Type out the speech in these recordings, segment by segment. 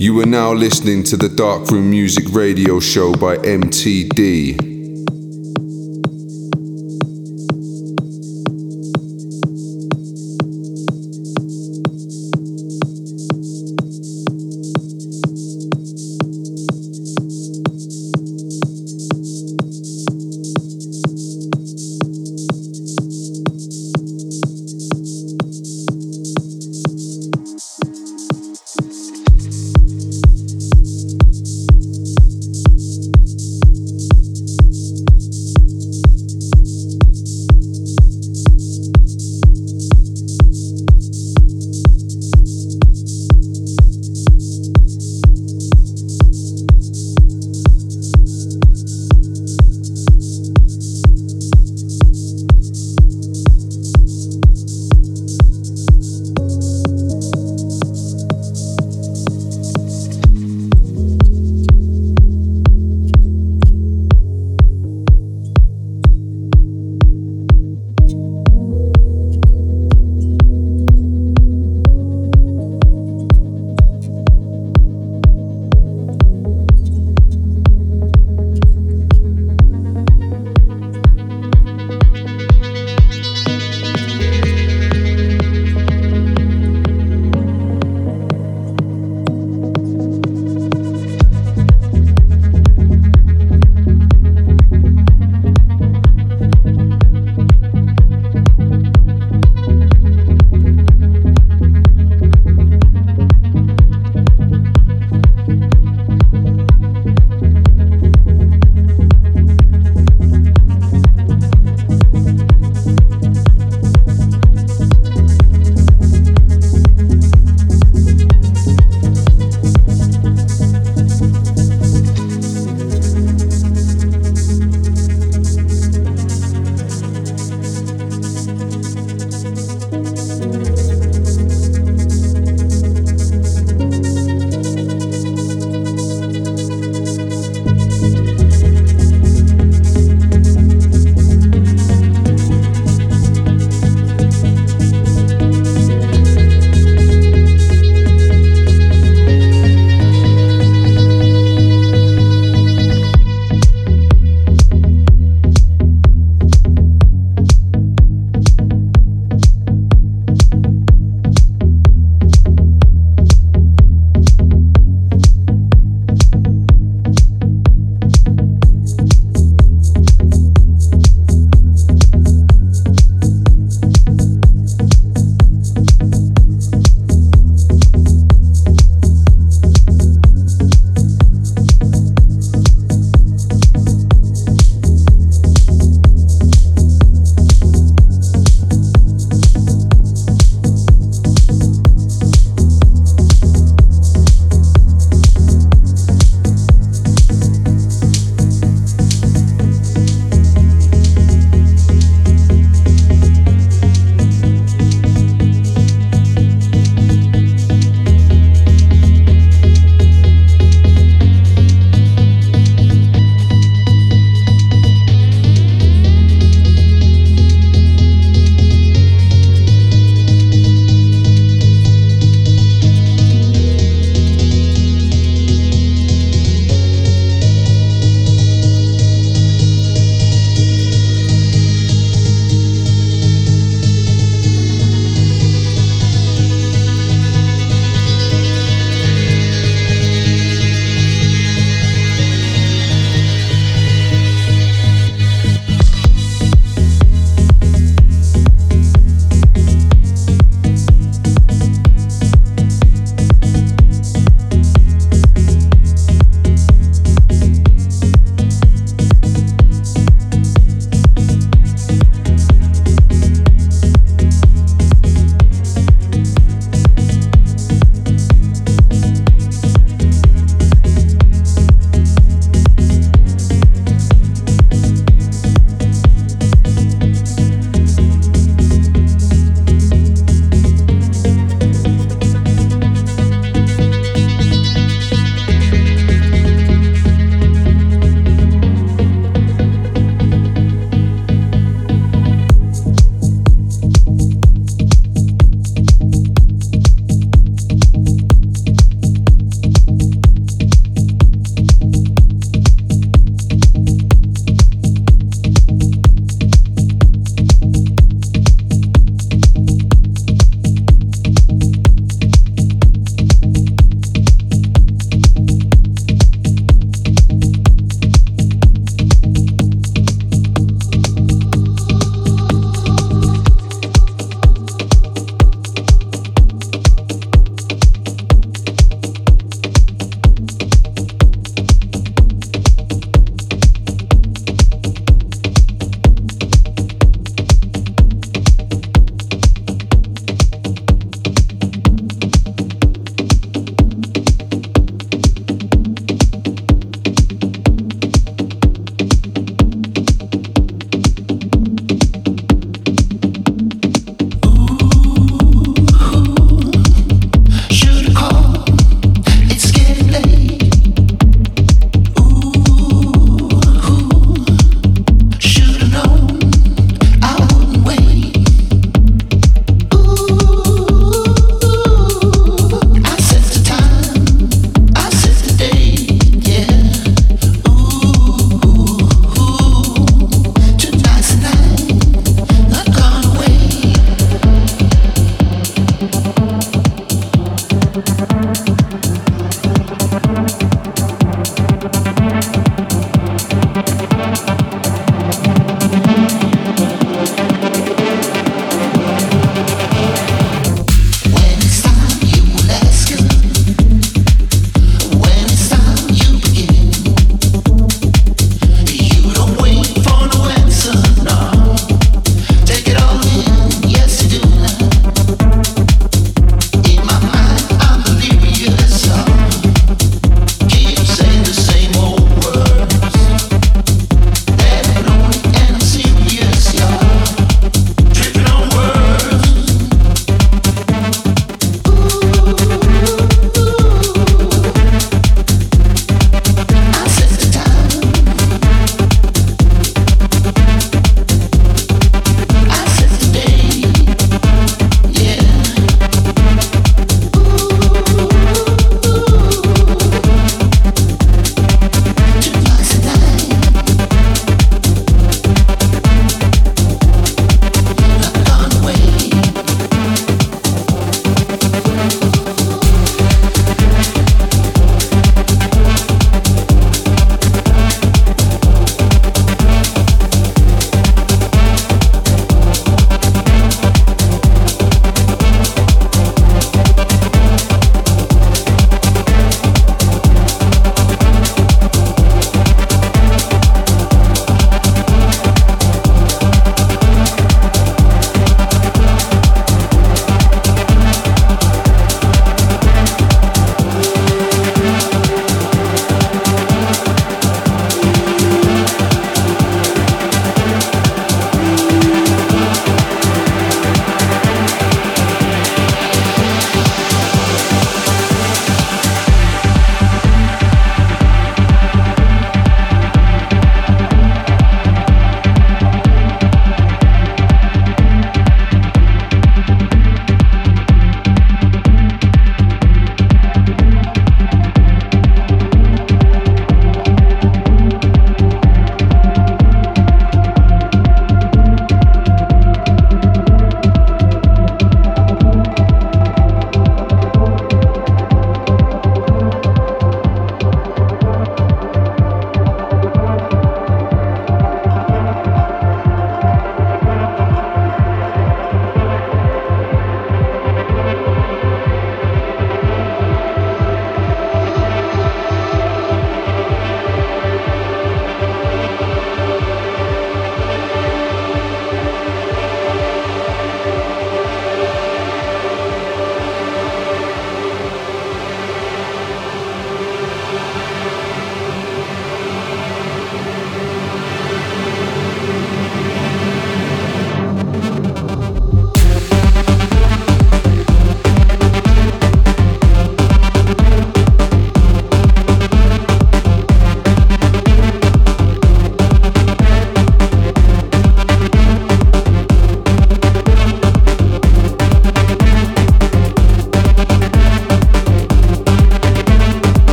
You are now listening to the Darkroom Music Radio Show by MTD.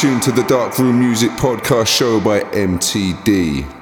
You are in tune to the Dark Room Music Podcast show by MTD.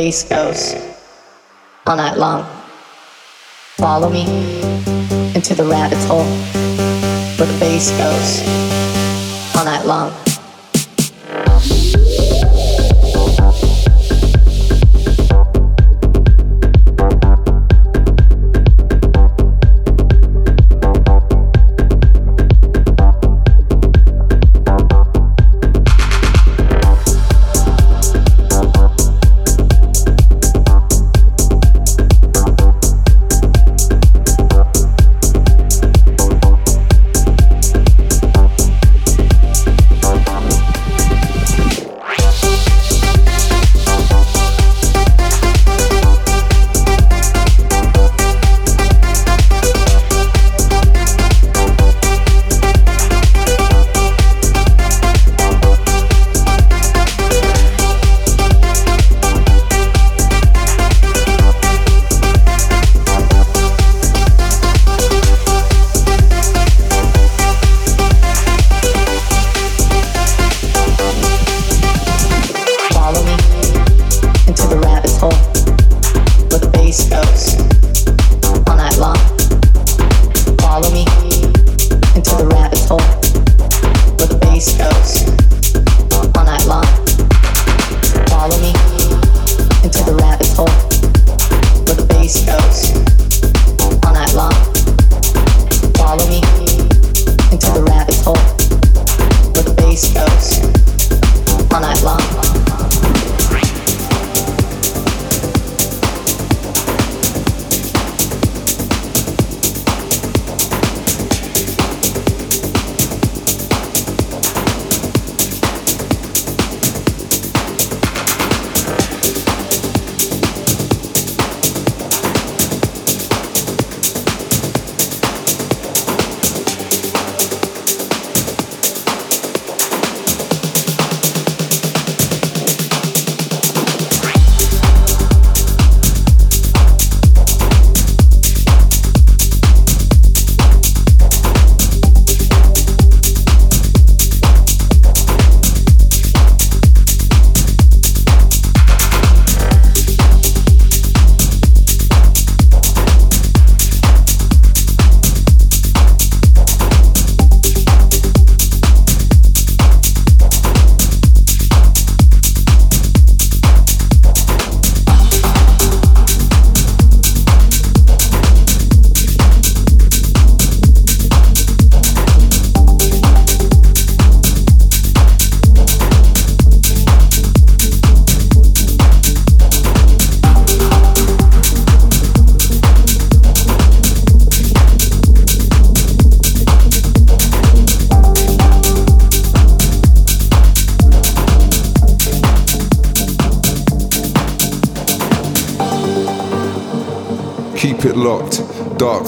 Bass goes all night long. Follow me into the rabbit hole where the bass goes all night long.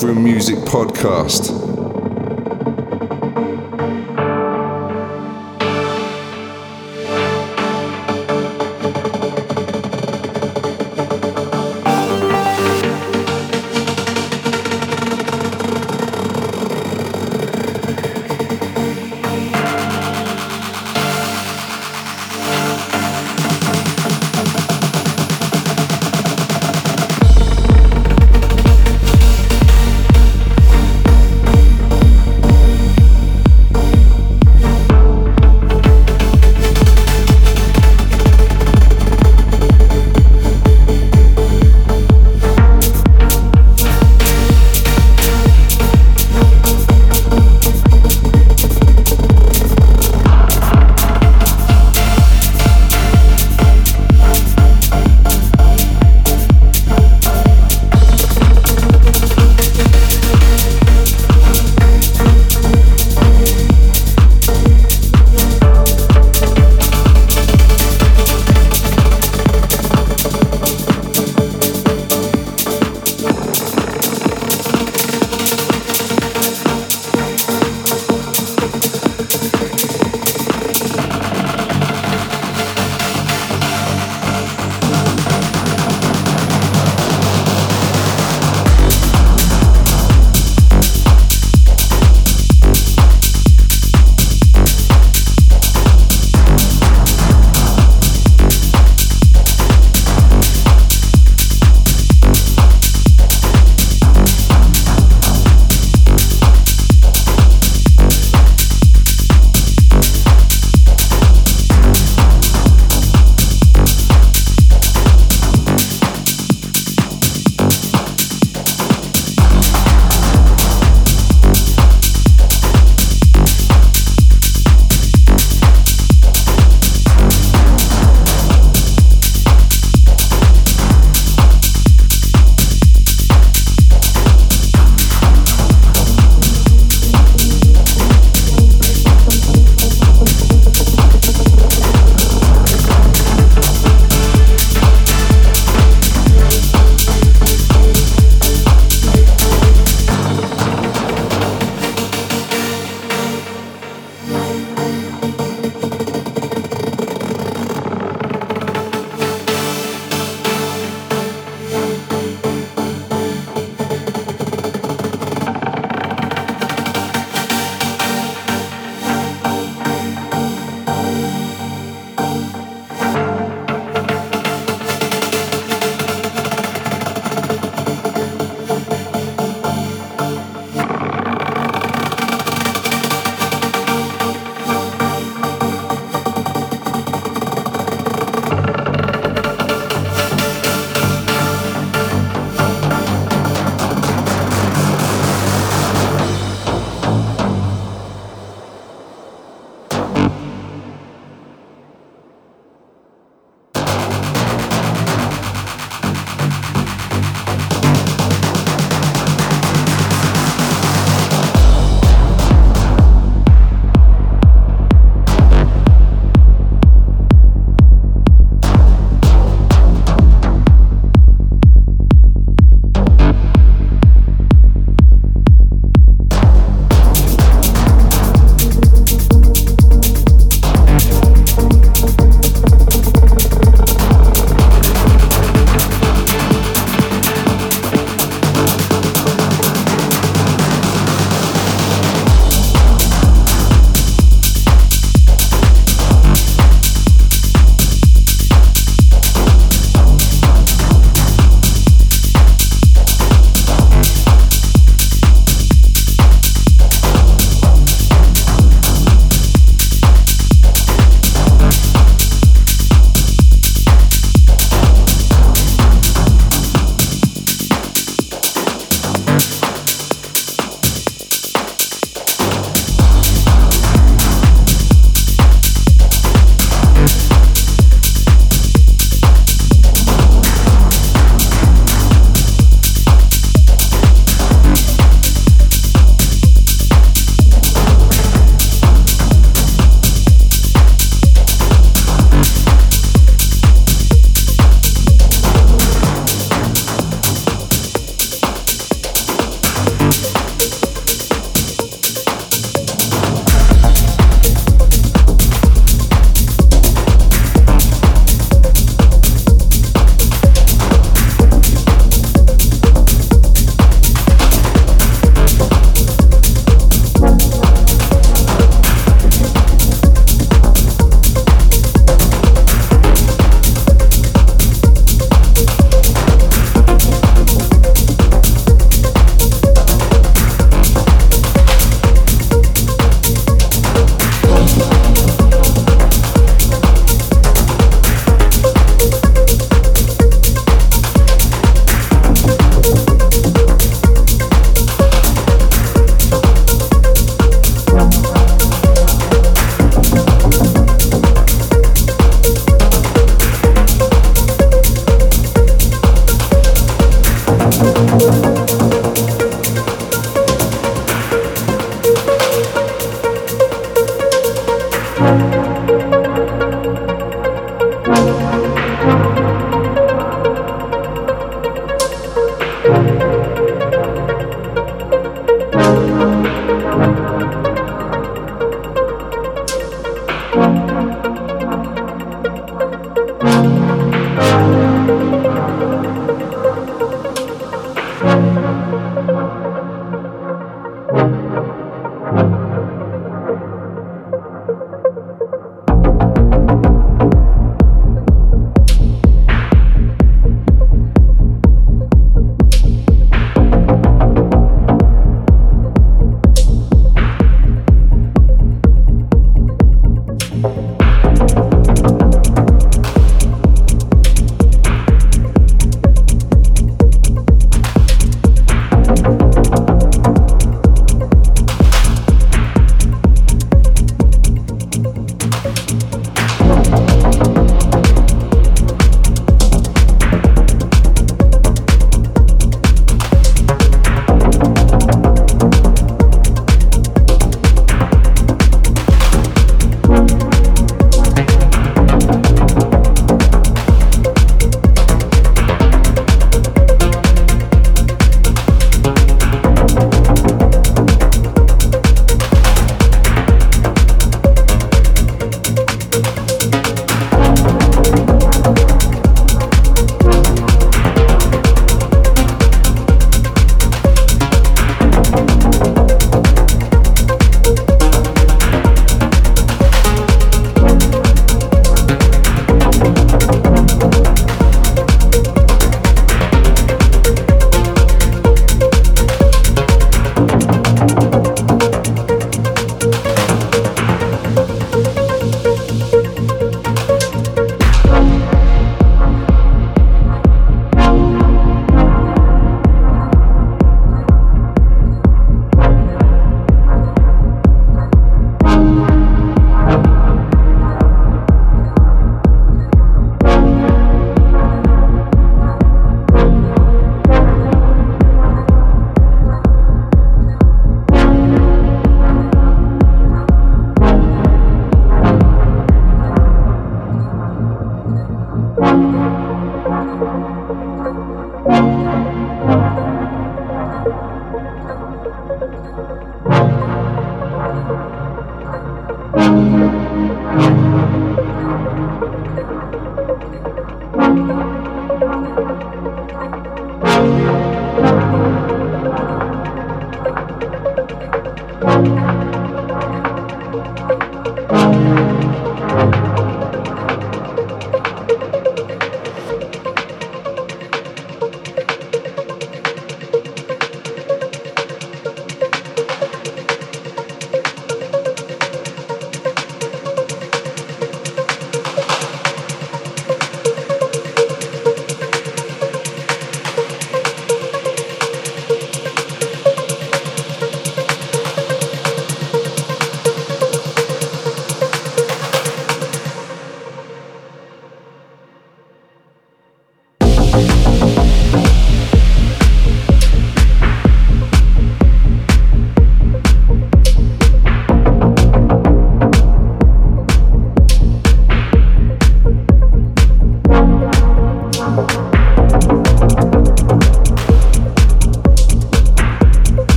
Darkroom Music Podcast.